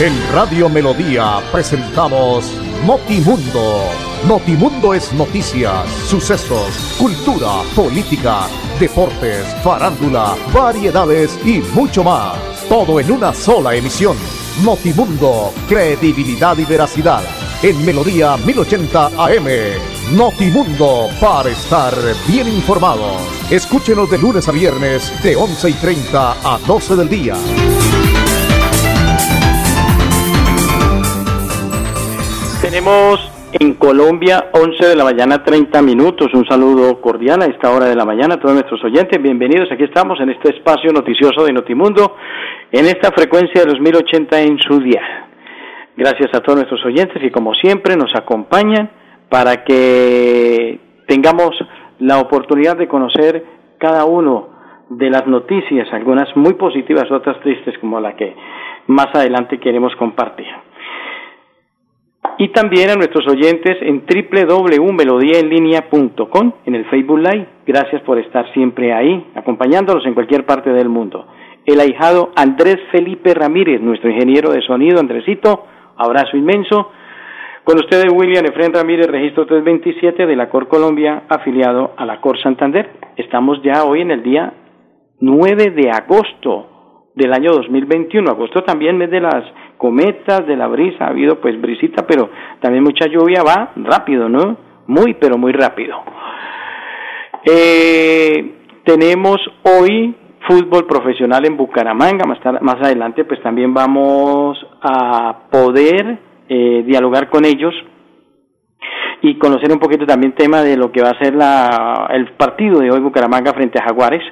En Radio Melodía presentamos Notimundo. Notimundo es noticias, sucesos, cultura, política, deportes, farándula, variedades y mucho más. Todo en una sola emisión. Notimundo, credibilidad y veracidad. En Melodía 1080 AM. Notimundo, para estar bien informados. Escúchenos de lunes a viernes de 11 y 30 a 12 del día. Tenemos en Colombia 11 de la mañana 30 minutos. Un saludo cordial a esta hora de la mañana a todos nuestros oyentes. Bienvenidos. Aquí estamos en este espacio noticioso de Notimundo en esta frecuencia de los 1080 en su día. Gracias a todos nuestros oyentes y como siempre nos acompañan para que tengamos la oportunidad de conocer cada uno de las noticias, algunas muy positivas, otras tristes como la que más adelante queremos compartir y también a nuestros oyentes en www.melodiaenlinea.com en el Facebook Live. Gracias por estar siempre ahí, acompañándonos en cualquier parte del mundo. El ahijado Andrés Felipe Ramírez, nuestro ingeniero de sonido, Andresito, abrazo inmenso. Con ustedes William Efren Ramírez, registro 327 de la Cor Colombia, afiliado a la Cor Santander. Estamos ya hoy en el día 9 de agosto del año 2021. Agosto también mes de las cometas, de la brisa, ha habido pues brisita, pero también mucha lluvia, va rápido, ¿no? Muy, pero muy rápido. Eh, tenemos hoy fútbol profesional en Bucaramanga, más, más adelante pues también vamos a poder eh, dialogar con ellos y conocer un poquito también tema de lo que va a ser la, el partido de hoy Bucaramanga frente a Jaguares.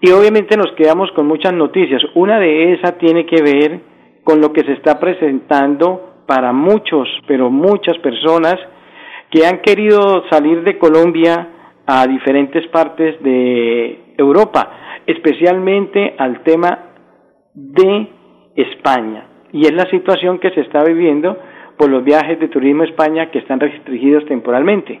Y obviamente nos quedamos con muchas noticias. Una de esas tiene que ver con lo que se está presentando para muchos, pero muchas personas que han querido salir de Colombia a diferentes partes de Europa, especialmente al tema de España. Y es la situación que se está viviendo por los viajes de turismo a España que están restringidos temporalmente.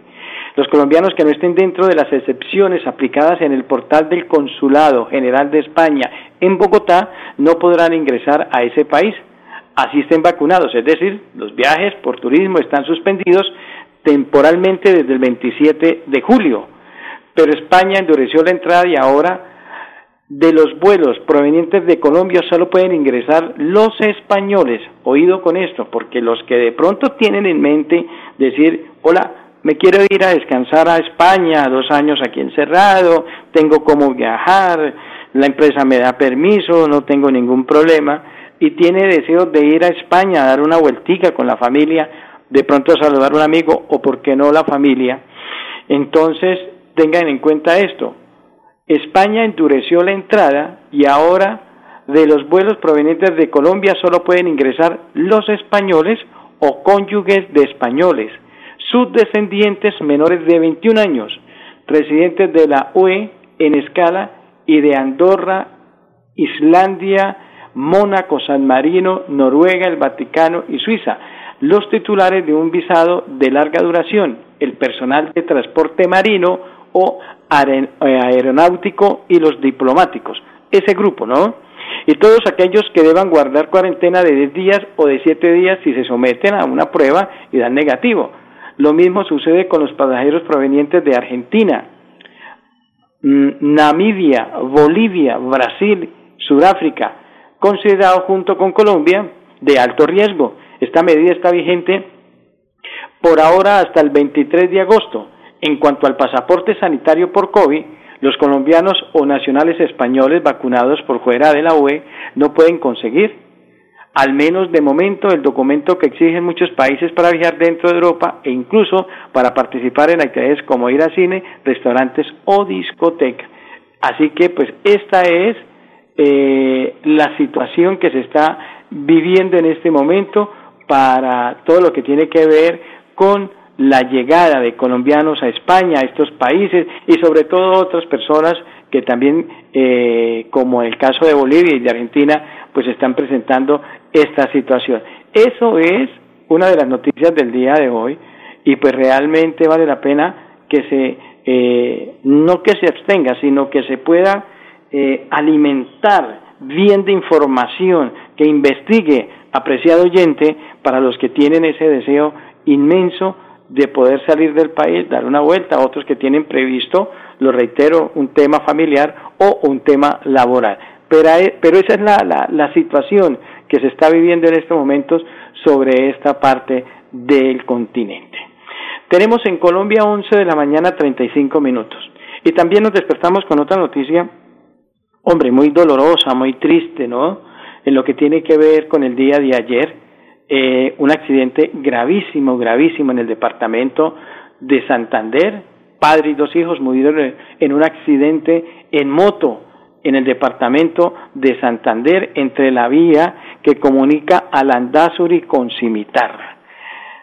Los colombianos que no estén dentro de las excepciones aplicadas en el portal del Consulado General de España en Bogotá no podrán ingresar a ese país. Así estén vacunados, es decir, los viajes por turismo están suspendidos temporalmente desde el 27 de julio. Pero España endureció la entrada y ahora de los vuelos provenientes de Colombia solo pueden ingresar los españoles. Oído con esto, porque los que de pronto tienen en mente decir, hola, me quiero ir a descansar a España, dos años aquí encerrado, tengo cómo viajar, la empresa me da permiso, no tengo ningún problema, y tiene deseo de ir a España a dar una vueltica con la familia, de pronto a saludar a un amigo o por qué no la familia, entonces tengan en cuenta esto. España endureció la entrada y ahora de los vuelos provenientes de Colombia solo pueden ingresar los españoles o cónyuges de españoles sus descendientes menores de 21 años, residentes de la UE en escala y de Andorra, Islandia, Mónaco, San Marino, Noruega, el Vaticano y Suiza, los titulares de un visado de larga duración, el personal de transporte marino o eh, aeronáutico y los diplomáticos. Ese grupo, ¿no? Y todos aquellos que deban guardar cuarentena de 10 días o de 7 días si se someten a una prueba y dan negativo. Lo mismo sucede con los pasajeros provenientes de Argentina, Namibia, Bolivia, Brasil, Sudáfrica, considerado junto con Colombia de alto riesgo. Esta medida está vigente por ahora hasta el 23 de agosto. En cuanto al pasaporte sanitario por COVID, los colombianos o nacionales españoles vacunados por fuera de la UE no pueden conseguir al menos de momento, el documento que exigen muchos países para viajar dentro de Europa e incluso para participar en actividades como ir a cine, restaurantes o discotecas. Así que, pues, esta es eh, la situación que se está viviendo en este momento para todo lo que tiene que ver con la llegada de colombianos a España, a estos países y sobre todo otras personas que también, eh, como el caso de Bolivia y de Argentina, pues están presentando esta situación. Eso es una de las noticias del día de hoy y pues realmente vale la pena que se, eh, no que se abstenga, sino que se pueda eh, alimentar bien de información, que investigue apreciado oyente, para los que tienen ese deseo inmenso de poder salir del país, dar una vuelta, otros que tienen previsto, lo reitero, un tema familiar o un tema laboral. Pero, pero esa es la, la situación que se está viviendo en estos momentos sobre esta parte del continente. Tenemos en Colombia 11 de la mañana 35 minutos. Y también nos despertamos con otra noticia, hombre, muy dolorosa, muy triste, ¿no? En lo que tiene que ver con el día de ayer, eh, un accidente gravísimo, gravísimo en el departamento de Santander. Padre y dos hijos murieron en un accidente en moto en el departamento de Santander entre la vía que comunica a Landazuri con Cimitarra.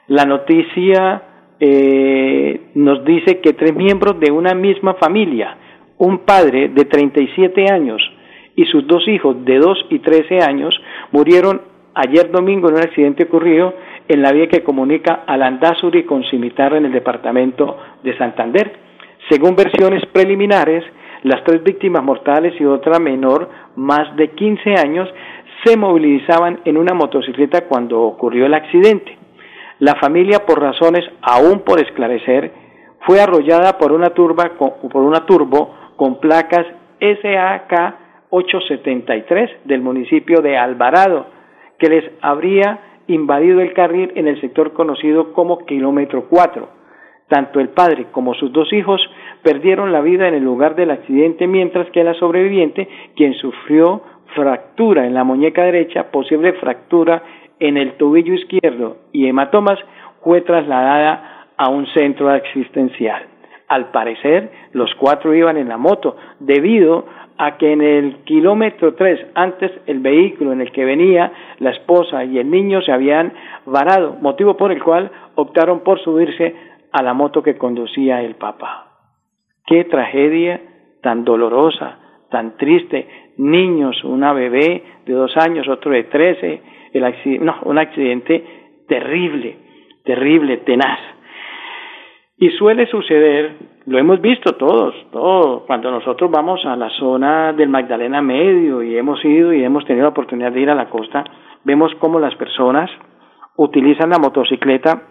La noticia eh, nos dice que tres miembros de una misma familia, un padre de 37 años y sus dos hijos de 2 y 13 años, murieron ayer domingo en un accidente ocurrido en la vía que comunica a Landazuri con Cimitarra en el departamento de Santander. Según versiones preliminares, las tres víctimas mortales y otra menor, más de 15 años, se movilizaban en una motocicleta cuando ocurrió el accidente. La familia, por razones aún por esclarecer, fue arrollada por una, turba, por una turbo con placas SAK 873 del municipio de Alvarado, que les habría invadido el carril en el sector conocido como kilómetro 4. Tanto el padre como sus dos hijos perdieron la vida en el lugar del accidente, mientras que la sobreviviente, quien sufrió fractura en la muñeca derecha, posible fractura en el tobillo izquierdo y hematomas, fue trasladada a un centro asistencial. Al parecer, los cuatro iban en la moto, debido a que en el kilómetro 3 antes el vehículo en el que venía la esposa y el niño se habían varado, motivo por el cual optaron por subirse a la moto que conducía el papá. Qué tragedia tan dolorosa, tan triste. Niños, una bebé de dos años, otro de trece, el no, un accidente terrible, terrible, tenaz. Y suele suceder, lo hemos visto todos, todos, cuando nosotros vamos a la zona del Magdalena Medio y hemos ido y hemos tenido la oportunidad de ir a la costa, vemos cómo las personas utilizan la motocicleta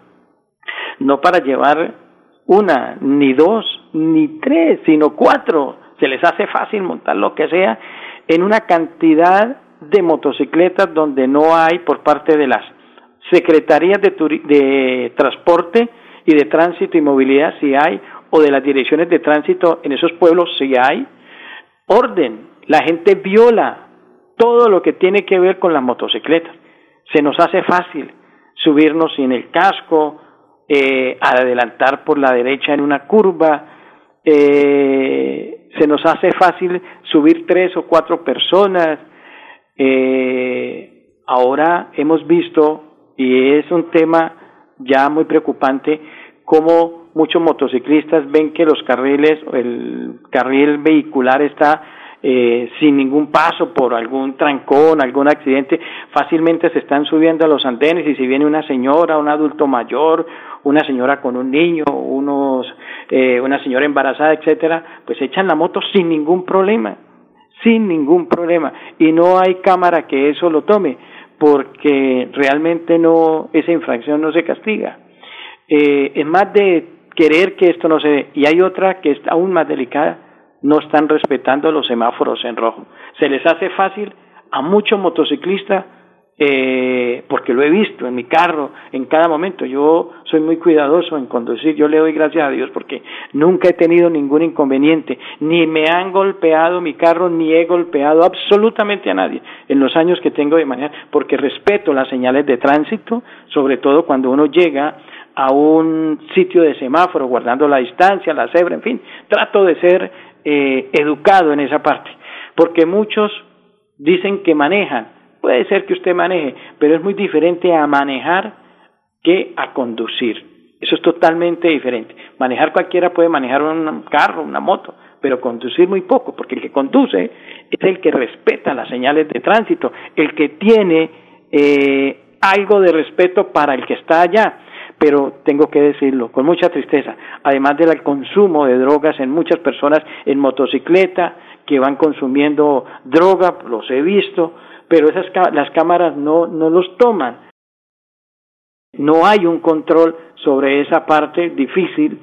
no para llevar una, ni dos, ni tres, sino cuatro. Se les hace fácil montar lo que sea en una cantidad de motocicletas donde no hay por parte de las secretarías de, de transporte y de tránsito y movilidad si hay, o de las direcciones de tránsito en esos pueblos si hay, orden. La gente viola todo lo que tiene que ver con las motocicletas. Se nos hace fácil subirnos sin el casco, eh, adelantar por la derecha en una curva, eh, se nos hace fácil subir tres o cuatro personas, eh, ahora hemos visto, y es un tema ya muy preocupante, cómo muchos motociclistas ven que los carriles, el carril vehicular está eh, sin ningún paso por algún trancón, algún accidente, fácilmente se están subiendo a los andenes y si viene una señora, un adulto mayor, una señora con un niño, unos, eh, una señora embarazada, etcétera, pues echan la moto sin ningún problema sin ningún problema. Y no hay cámara que eso lo tome porque realmente no esa infracción no se castiga. Eh, es más de querer que esto no se dé. Y hay otra que es aún más delicada no están respetando los semáforos en rojo. Se les hace fácil a muchos motociclistas eh, porque lo he visto en mi carro, en cada momento. Yo soy muy cuidadoso en conducir, yo le doy gracias a Dios porque nunca he tenido ningún inconveniente, ni me han golpeado mi carro, ni he golpeado absolutamente a nadie en los años que tengo de manejar, porque respeto las señales de tránsito, sobre todo cuando uno llega a un sitio de semáforo, guardando la distancia, la cebra, en fin, trato de ser eh, educado en esa parte, porque muchos dicen que manejan, Puede ser que usted maneje, pero es muy diferente a manejar que a conducir. Eso es totalmente diferente. Manejar cualquiera puede manejar un carro, una moto, pero conducir muy poco, porque el que conduce es el que respeta las señales de tránsito, el que tiene eh, algo de respeto para el que está allá. Pero tengo que decirlo con mucha tristeza, además del consumo de drogas en muchas personas en motocicleta, que van consumiendo droga, los he visto, pero esas las cámaras no, no los toman. No hay un control sobre esa parte difícil,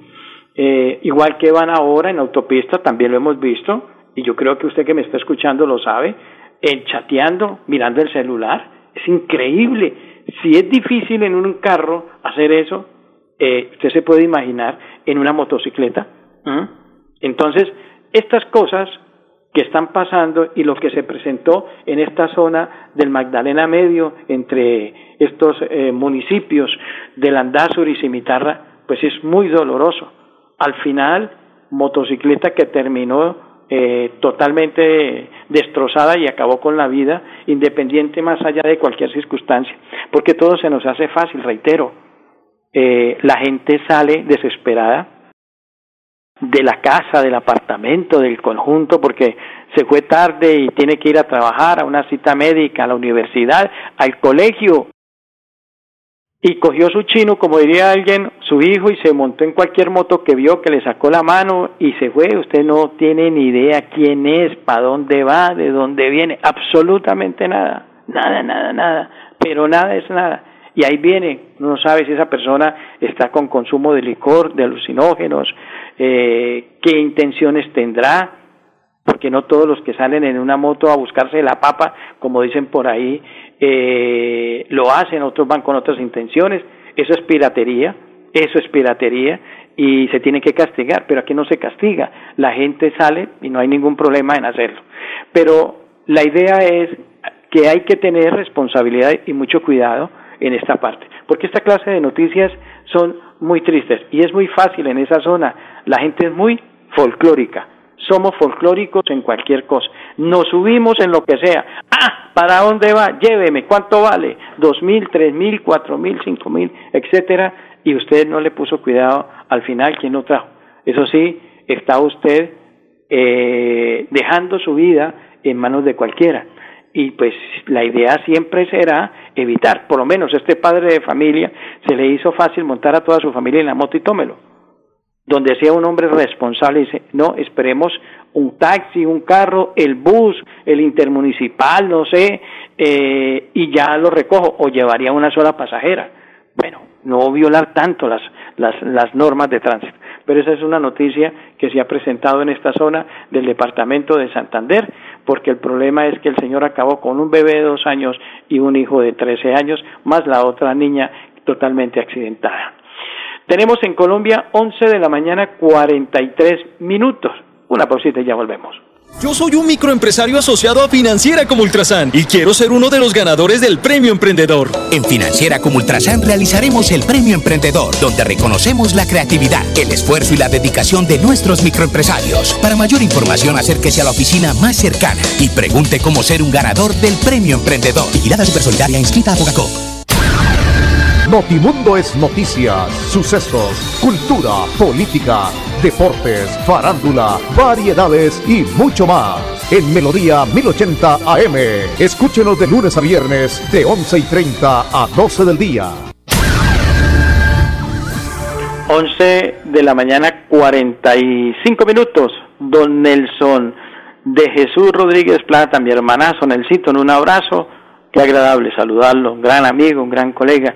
eh, igual que van ahora en autopista, también lo hemos visto, y yo creo que usted que me está escuchando lo sabe, en chateando, mirando el celular, es increíble. Si es difícil en un carro hacer eso, eh, usted se puede imaginar en una motocicleta. Entonces, estas cosas que están pasando y lo que se presentó en esta zona del Magdalena Medio entre estos eh, municipios de Landazur y Cimitarra, pues es muy doloroso. Al final, motocicleta que terminó eh, totalmente destrozada y acabó con la vida, independiente más allá de cualquier circunstancia, porque todo se nos hace fácil, reitero, eh, la gente sale desesperada de la casa, del apartamento, del conjunto, porque se fue tarde y tiene que ir a trabajar a una cita médica, a la universidad, al colegio, y cogió su chino, como diría alguien, su hijo, y se montó en cualquier moto que vio, que le sacó la mano y se fue. Usted no tiene ni idea quién es, para dónde va, de dónde viene, absolutamente nada, nada, nada, nada, pero nada es nada. Y ahí viene, no sabe si esa persona está con consumo de licor, de alucinógenos, eh, qué intenciones tendrá, porque no todos los que salen en una moto a buscarse la papa, como dicen por ahí, eh, lo hacen, otros van con otras intenciones, eso es piratería, eso es piratería y se tiene que castigar, pero aquí no se castiga, la gente sale y no hay ningún problema en hacerlo. Pero la idea es que hay que tener responsabilidad y mucho cuidado en esta parte, porque esta clase de noticias son muy tristes y es muy fácil en esa zona, la gente es muy folclórica, somos folclóricos en cualquier cosa. Nos subimos en lo que sea. Ah, ¿para dónde va? Lléveme. ¿Cuánto vale? Dos mil, tres mil, cuatro mil, cinco mil, etcétera. Y usted no le puso cuidado al final quién lo trajo. Eso sí, está usted eh, dejando su vida en manos de cualquiera. Y pues la idea siempre será evitar, por lo menos este padre de familia se le hizo fácil montar a toda su familia en la moto y tómelo donde sea un hombre responsable y dice, no, esperemos un taxi, un carro, el bus, el intermunicipal, no sé, eh, y ya lo recojo, o llevaría una sola pasajera. Bueno, no violar tanto las, las, las normas de tránsito. Pero esa es una noticia que se ha presentado en esta zona del departamento de Santander, porque el problema es que el señor acabó con un bebé de dos años y un hijo de trece años, más la otra niña totalmente accidentada. Tenemos en Colombia 11 de la mañana 43 minutos. Una pausita y ya volvemos. Yo soy un microempresario asociado a Financiera como Ultrasan y quiero ser uno de los ganadores del Premio Emprendedor. En Financiera como Ultrasan realizaremos el Premio Emprendedor, donde reconocemos la creatividad, el esfuerzo y la dedicación de nuestros microempresarios. Para mayor información, acérquese a la oficina más cercana y pregunte cómo ser un ganador del Premio Emprendedor. Vigilada Supersolidaria inscrita a Bogacop. Notimundo es noticias, sucesos, cultura, política, deportes, farándula, variedades y mucho más. En Melodía 1080 AM. Escúchenos de lunes a viernes de 11 y 30 a 12 del día. 11 de la mañana 45 minutos. Don Nelson de Jesús Rodríguez Plata, mi hermanazo Nelsito, en un abrazo. Qué agradable saludarlo, un gran amigo, un gran colega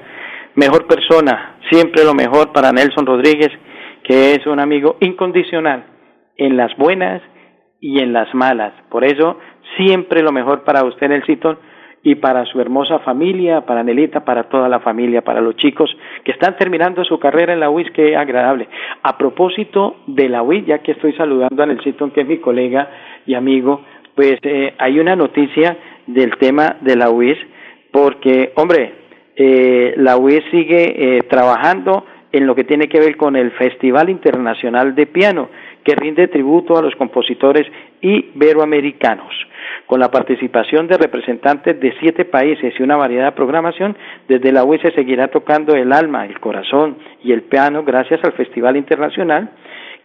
mejor persona, siempre lo mejor para Nelson Rodríguez, que es un amigo incondicional en las buenas y en las malas. Por eso, siempre lo mejor para usted, Nelsito, y para su hermosa familia, para Nelita, para toda la familia, para los chicos que están terminando su carrera en la UIS, que agradable. A propósito de la UIS, ya que estoy saludando a Nelsito, que es mi colega y amigo, pues eh, hay una noticia del tema de la UIS, porque, hombre, eh, la UIS sigue eh, trabajando en lo que tiene que ver con el Festival Internacional de Piano, que rinde tributo a los compositores iberoamericanos. Con la participación de representantes de siete países y una variedad de programación, desde la UIS se seguirá tocando el alma, el corazón y el piano gracias al Festival Internacional,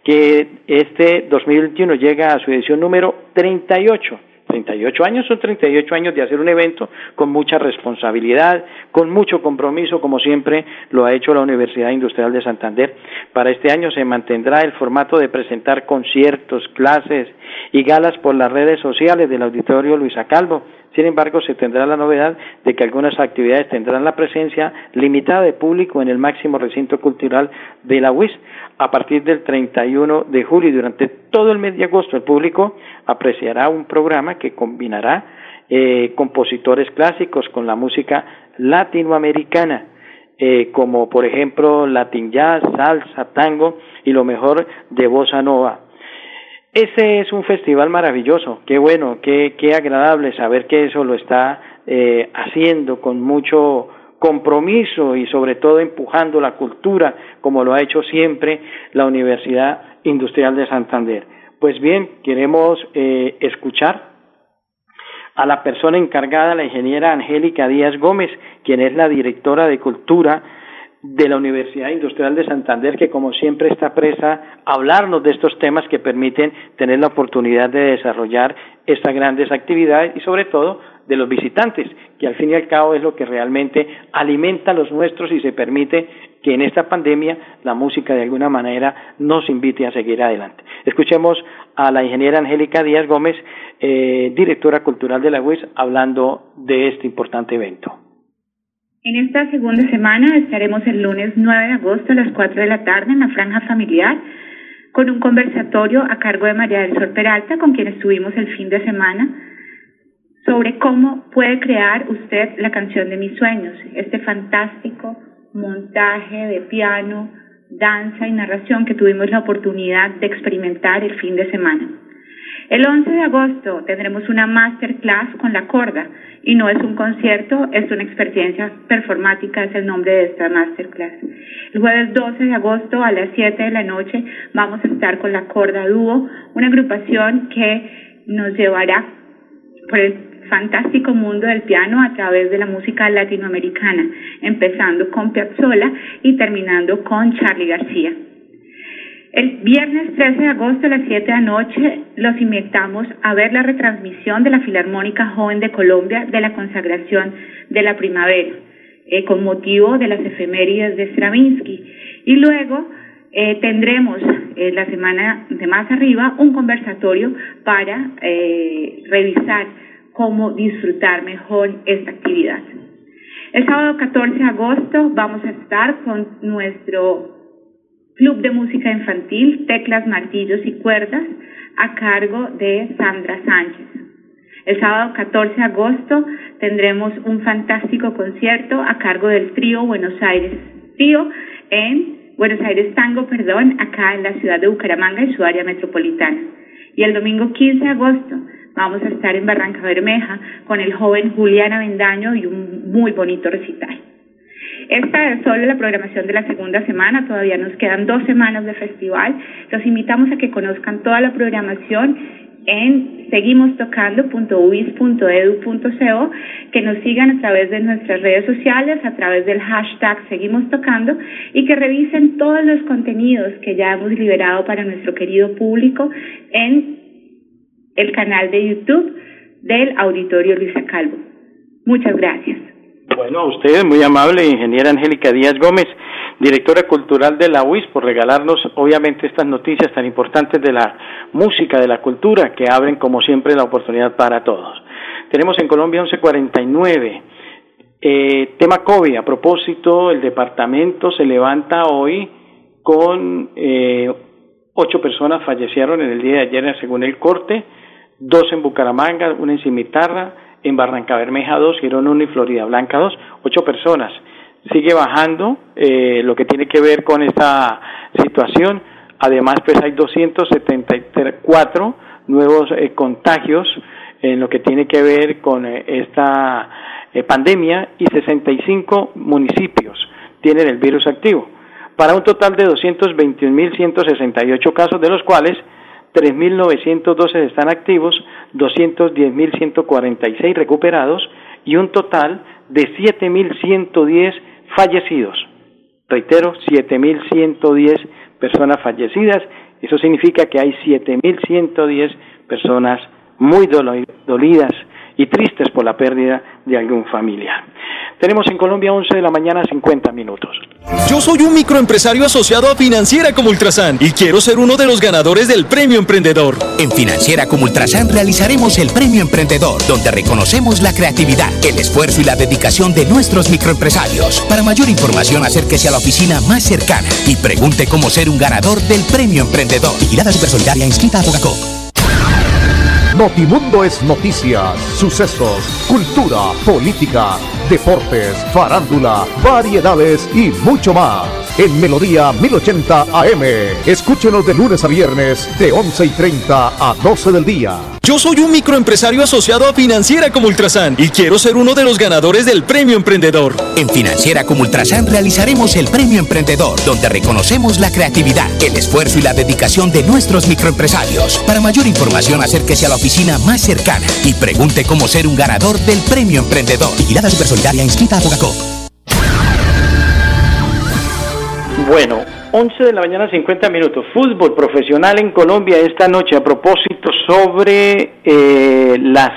que este 2021 llega a su edición número 38 38 años son 38 años de hacer un evento con mucha responsabilidad, con mucho compromiso, como siempre lo ha hecho la Universidad Industrial de Santander. Para este año se mantendrá el formato de presentar conciertos, clases y galas por las redes sociales del Auditorio Luisa Calvo sin embargo, se tendrá la novedad de que algunas actividades tendrán la presencia limitada de público en el máximo recinto cultural de la UIS. A partir del 31 de julio y durante todo el mes de agosto, el público apreciará un programa que combinará eh, compositores clásicos con la música latinoamericana. Eh, como por ejemplo Latin Jazz, Salsa, Tango y lo mejor de Bossa Nova. Ese es un festival maravilloso, qué bueno, qué, qué agradable saber que eso lo está eh, haciendo con mucho compromiso y sobre todo empujando la cultura como lo ha hecho siempre la Universidad Industrial de Santander. Pues bien, queremos eh, escuchar a la persona encargada, la ingeniera Angélica Díaz Gómez, quien es la directora de Cultura de la Universidad Industrial de Santander, que como siempre está presa a hablarnos de estos temas que permiten tener la oportunidad de desarrollar estas grandes actividades y sobre todo de los visitantes, que al fin y al cabo es lo que realmente alimenta a los nuestros y se permite que en esta pandemia la música de alguna manera nos invite a seguir adelante. Escuchemos a la ingeniera Angélica Díaz Gómez, eh, directora cultural de la UES, hablando de este importante evento. En esta segunda semana estaremos el lunes 9 de agosto a las 4 de la tarde en la franja familiar con un conversatorio a cargo de María del Sol Peralta, con quien estuvimos el fin de semana, sobre cómo puede crear usted la canción de mis sueños, este fantástico montaje de piano, danza y narración que tuvimos la oportunidad de experimentar el fin de semana. El 11 de agosto tendremos una masterclass con la corda y no es un concierto, es una experiencia performática, es el nombre de esta masterclass. El jueves 12 de agosto a las 7 de la noche vamos a estar con la corda dúo, una agrupación que nos llevará por el fantástico mundo del piano a través de la música latinoamericana, empezando con Piazzolla y terminando con Charlie García. El viernes 13 de agosto a las 7 de la noche los invitamos a ver la retransmisión de la Filarmónica Joven de Colombia de la consagración de la primavera, eh, con motivo de las efemérides de Stravinsky. Y luego eh, tendremos eh, la semana de más arriba un conversatorio para revisar cómo disfrutar mejor esta actividad. El sábado 14 de agosto vamos a estar con nuestro Club de Música Infantil, Teclas, Martillos y Cuerdas, a cargo de Sandra Sánchez. El sábado 14 de agosto tendremos un fantástico concierto a cargo del trío Buenos Aires Trío en Buenos Aires Tango, perdón, acá en la ciudad de Bucaramanga y su área metropolitana. Y el domingo 15 de agosto vamos a estar en Barranca Bermeja con el joven Julián Avendaño y un muy bonito recital. Esta es solo la programación de la segunda semana, todavía nos quedan dos semanas de festival. Los invitamos a que conozcan toda la programación en seguimostocando.uis.edu.co, que nos sigan a través de nuestras redes sociales, a través del hashtag Seguimos Tocando y que revisen todos los contenidos que ya hemos liberado para nuestro querido público en el canal de YouTube del Auditorio Luisa Calvo. Muchas gracias. Bueno, a usted, muy amable, ingeniera Angélica Díaz Gómez, directora cultural de la UIS, por regalarnos, obviamente, estas noticias tan importantes de la música, de la cultura, que abren, como siempre, la oportunidad para todos. Tenemos en Colombia 1149. Eh, tema COVID, a propósito, el departamento se levanta hoy con eh, ocho personas fallecieron en el día de ayer, según el corte, dos en Bucaramanga, una en Cimitarra, en Barranca Bermeja 2, Girón 1 y Florida Blanca 2, ocho personas. Sigue bajando eh, lo que tiene que ver con esta situación. Además, pues hay 274 nuevos eh, contagios en lo que tiene que ver con eh, esta pandemia y 65 municipios tienen el virus activo, para un total de 221.168 casos, de los cuales 3.912 están activos, 210.146 recuperados y un total de 7.110 fallecidos. Reitero, 7.110 personas fallecidas. Eso significa que hay 7.110 personas muy dolidas y tristes por la pérdida de algún familiar. Tenemos en Colombia 11 de la mañana 50 minutos. Yo soy un microempresario asociado a Financiera como Ultrasan y quiero ser uno de los ganadores del Premio Emprendedor. En Financiera como Ultrasan realizaremos el Premio Emprendedor, donde reconocemos la creatividad, el esfuerzo y la dedicación de nuestros microempresarios. Para mayor información, acérquese a la oficina más cercana y pregunte cómo ser un ganador del Premio Emprendedor. Vigilada Supersolidaria inscrita a Bogacó. Notimundo es noticias, sucesos, cultura, política, deportes, farándula, variedades y mucho más. En Melodía 1080 AM. Escúchenos de lunes a viernes de 11 y 30 a 12 del día. Yo soy un microempresario asociado a Financiera como Ultrasan y quiero ser uno de los ganadores del Premio Emprendedor. En Financiera como Ultrasan realizaremos el Premio Emprendedor, donde reconocemos la creatividad, el esfuerzo y la dedicación de nuestros microempresarios. Para mayor información, acérquese a la oficina más cercana y pregunte cómo ser un ganador del Premio Emprendedor. Vigilada Supersolidaria inscrita a Bogacó. Bueno, 11 de la mañana 50 minutos. Fútbol profesional en Colombia esta noche a propósito sobre eh, las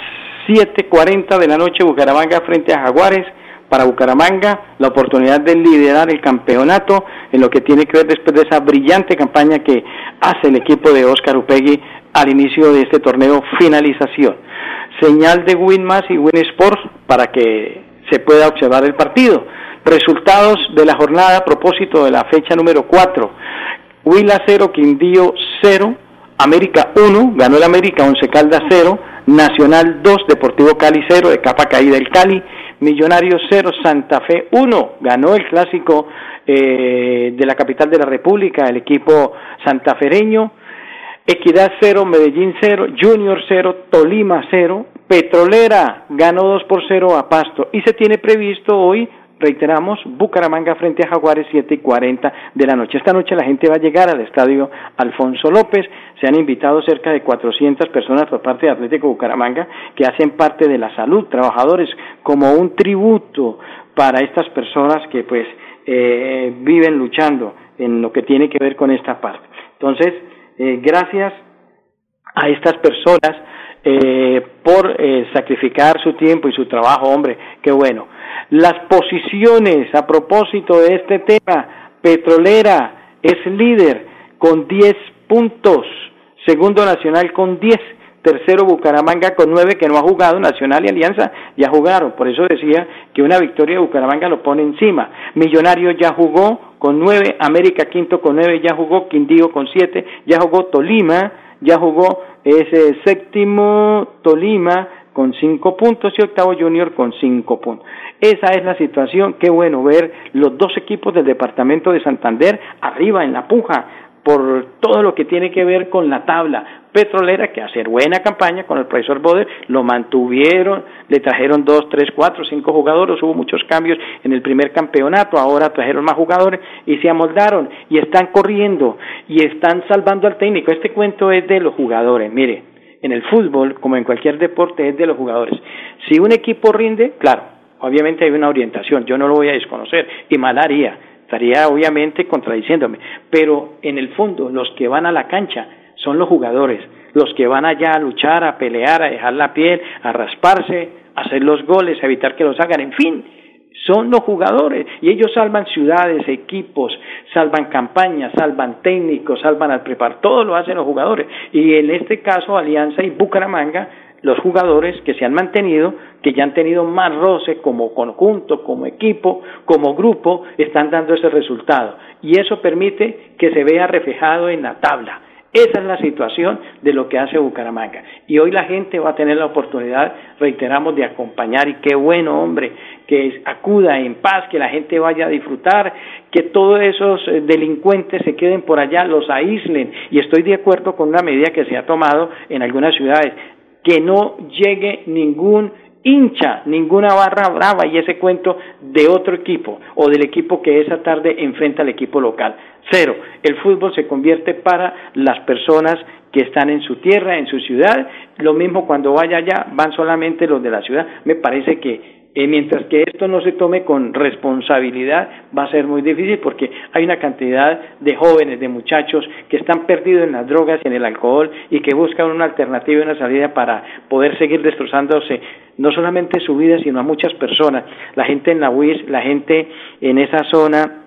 7.40 de la noche Bucaramanga frente a Jaguares. Para Bucaramanga la oportunidad de liderar el campeonato en lo que tiene que ver después de esa brillante campaña que hace el equipo de Oscar Upegui al inicio de este torneo finalización. Señal de Winmas y Winsports para que se pueda observar el partido. Resultados de la jornada a propósito de la fecha número 4. Huila 0, Quindío 0, América 1, ganó el América 11 Caldas 0, Nacional 2, Deportivo Cali 0, de capa caída el Cali, Millonarios 0, Santa Fe 1, ganó el clásico eh, de la capital de la República, el equipo santafereño, Equidad 0, Medellín 0, Junior 0, Tolima 0, Petrolera ganó 2 por 0 a Pasto y se tiene previsto hoy reiteramos, Bucaramanga frente a Jaguares 7 y 40 de la noche. Esta noche la gente va a llegar al estadio Alfonso López. Se han invitado cerca de 400 personas por parte de Atlético Bucaramanga que hacen parte de la salud, trabajadores, como un tributo para estas personas que pues eh, viven luchando en lo que tiene que ver con esta parte. Entonces, eh, gracias a estas personas eh, por sacrificar su tiempo y su trabajo, hombre, qué bueno. Las posiciones a propósito de este tema, Petrolera es líder con 10 puntos, segundo Nacional con 10, tercero Bucaramanga con 9 que no ha jugado, Nacional y Alianza ya jugaron, por eso decía que una victoria de Bucaramanga lo pone encima. Millonario ya jugó con 9, América quinto con 9 ya jugó, Quindío con 7, ya jugó Tolima, ya jugó ese séptimo Tolima con 5 puntos y octavo Junior con 5 puntos. Esa es la situación. Qué bueno ver los dos equipos del departamento de Santander arriba en la puja por todo lo que tiene que ver con la tabla petrolera, que hacer buena campaña con el profesor Boder, lo mantuvieron, le trajeron dos, tres, cuatro, cinco jugadores, hubo muchos cambios en el primer campeonato, ahora trajeron más jugadores y se amoldaron y están corriendo y están salvando al técnico. Este cuento es de los jugadores, mire, en el fútbol, como en cualquier deporte, es de los jugadores. Si un equipo rinde, claro, Obviamente hay una orientación, yo no lo voy a desconocer y mal haría, estaría obviamente contradiciéndome, pero en el fondo los que van a la cancha son los jugadores, los que van allá a luchar, a pelear, a dejar la piel, a rasparse, a hacer los goles, a evitar que los hagan, en fin, son los jugadores y ellos salvan ciudades, equipos, salvan campañas, salvan técnicos, salvan al prepar, todo lo hacen los jugadores y en este caso Alianza y Bucaramanga los jugadores que se han mantenido, que ya han tenido más roce como conjunto, como equipo, como grupo, están dando ese resultado. Y eso permite que se vea reflejado en la tabla. Esa es la situación de lo que hace Bucaramanga. Y hoy la gente va a tener la oportunidad, reiteramos, de acompañar y qué bueno, hombre, que acuda en paz, que la gente vaya a disfrutar, que todos esos eh, delincuentes se queden por allá, los aíslen. Y estoy de acuerdo con una medida que se ha tomado en algunas ciudades que no llegue ningún hincha, ninguna barra brava y ese cuento de otro equipo o del equipo que esa tarde enfrenta al equipo local. Cero, el fútbol se convierte para las personas que están en su tierra, en su ciudad, lo mismo cuando vaya allá, van solamente los de la ciudad. Me parece que Eh, mientras que esto no se tome con responsabilidad, va a ser muy difícil porque hay una cantidad de jóvenes, de muchachos que están perdidos en las drogas y en el alcohol y que buscan una alternativa y una salida para poder seguir destrozándose no solamente su vida, sino a muchas personas. La gente en la UIS, la gente en esa zona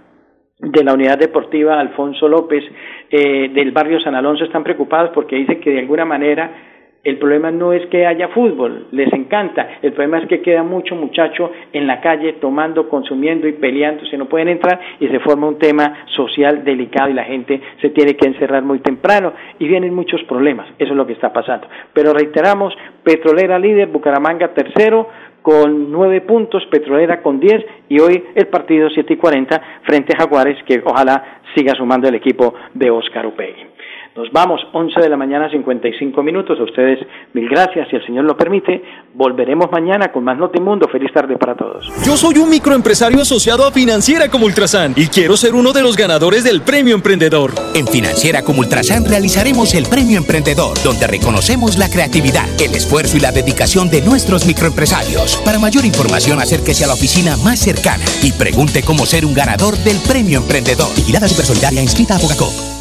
de la unidad deportiva Alfonso López eh, del barrio San Alonso están preocupados porque dicen que de alguna manera el problema no es que haya fútbol, les encanta. El problema es que queda mucho muchacho en la calle tomando, consumiendo y peleando, se no pueden entrar y se forma un tema social delicado y la gente se tiene que encerrar muy temprano y vienen muchos problemas. Eso es lo que está pasando. Pero reiteramos, Petrolera líder, Bucaramanga tercero con nueve puntos, Petrolera con diez y hoy el partido siete y cuarenta frente a Jaguares que ojalá siga sumando el equipo de Oscar Upegui. Nos vamos, 11 de la mañana, 55 minutos. A ustedes mil gracias. Si el Señor lo permite, volveremos mañana con más Notimundo. Feliz tarde para todos. Yo soy un microempresario asociado a Financiera como Ultrasan y quiero ser uno de los ganadores del Premio Emprendedor. En Financiera como Ultrasan realizaremos el Premio Emprendedor, donde reconocemos la creatividad, el esfuerzo y la dedicación de nuestros microempresarios. Para mayor información, acérquese a la oficina más cercana y pregunte cómo ser un ganador del Premio Emprendedor. Vigilada Supersolidaria inscrita a Bogacop.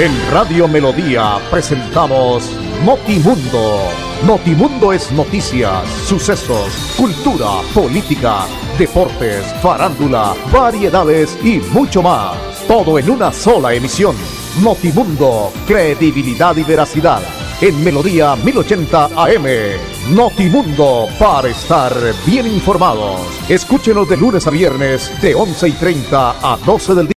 En Radio Melodía presentamos Notimundo. Notimundo es noticias, sucesos, cultura, política, deportes, farándula, variedades y mucho más. Todo en una sola emisión. Notimundo, credibilidad y veracidad. En Melodía 1080 AM. Notimundo, para estar bien informados. Escúchenos de lunes a viernes de 11 y 30 a 12 del día.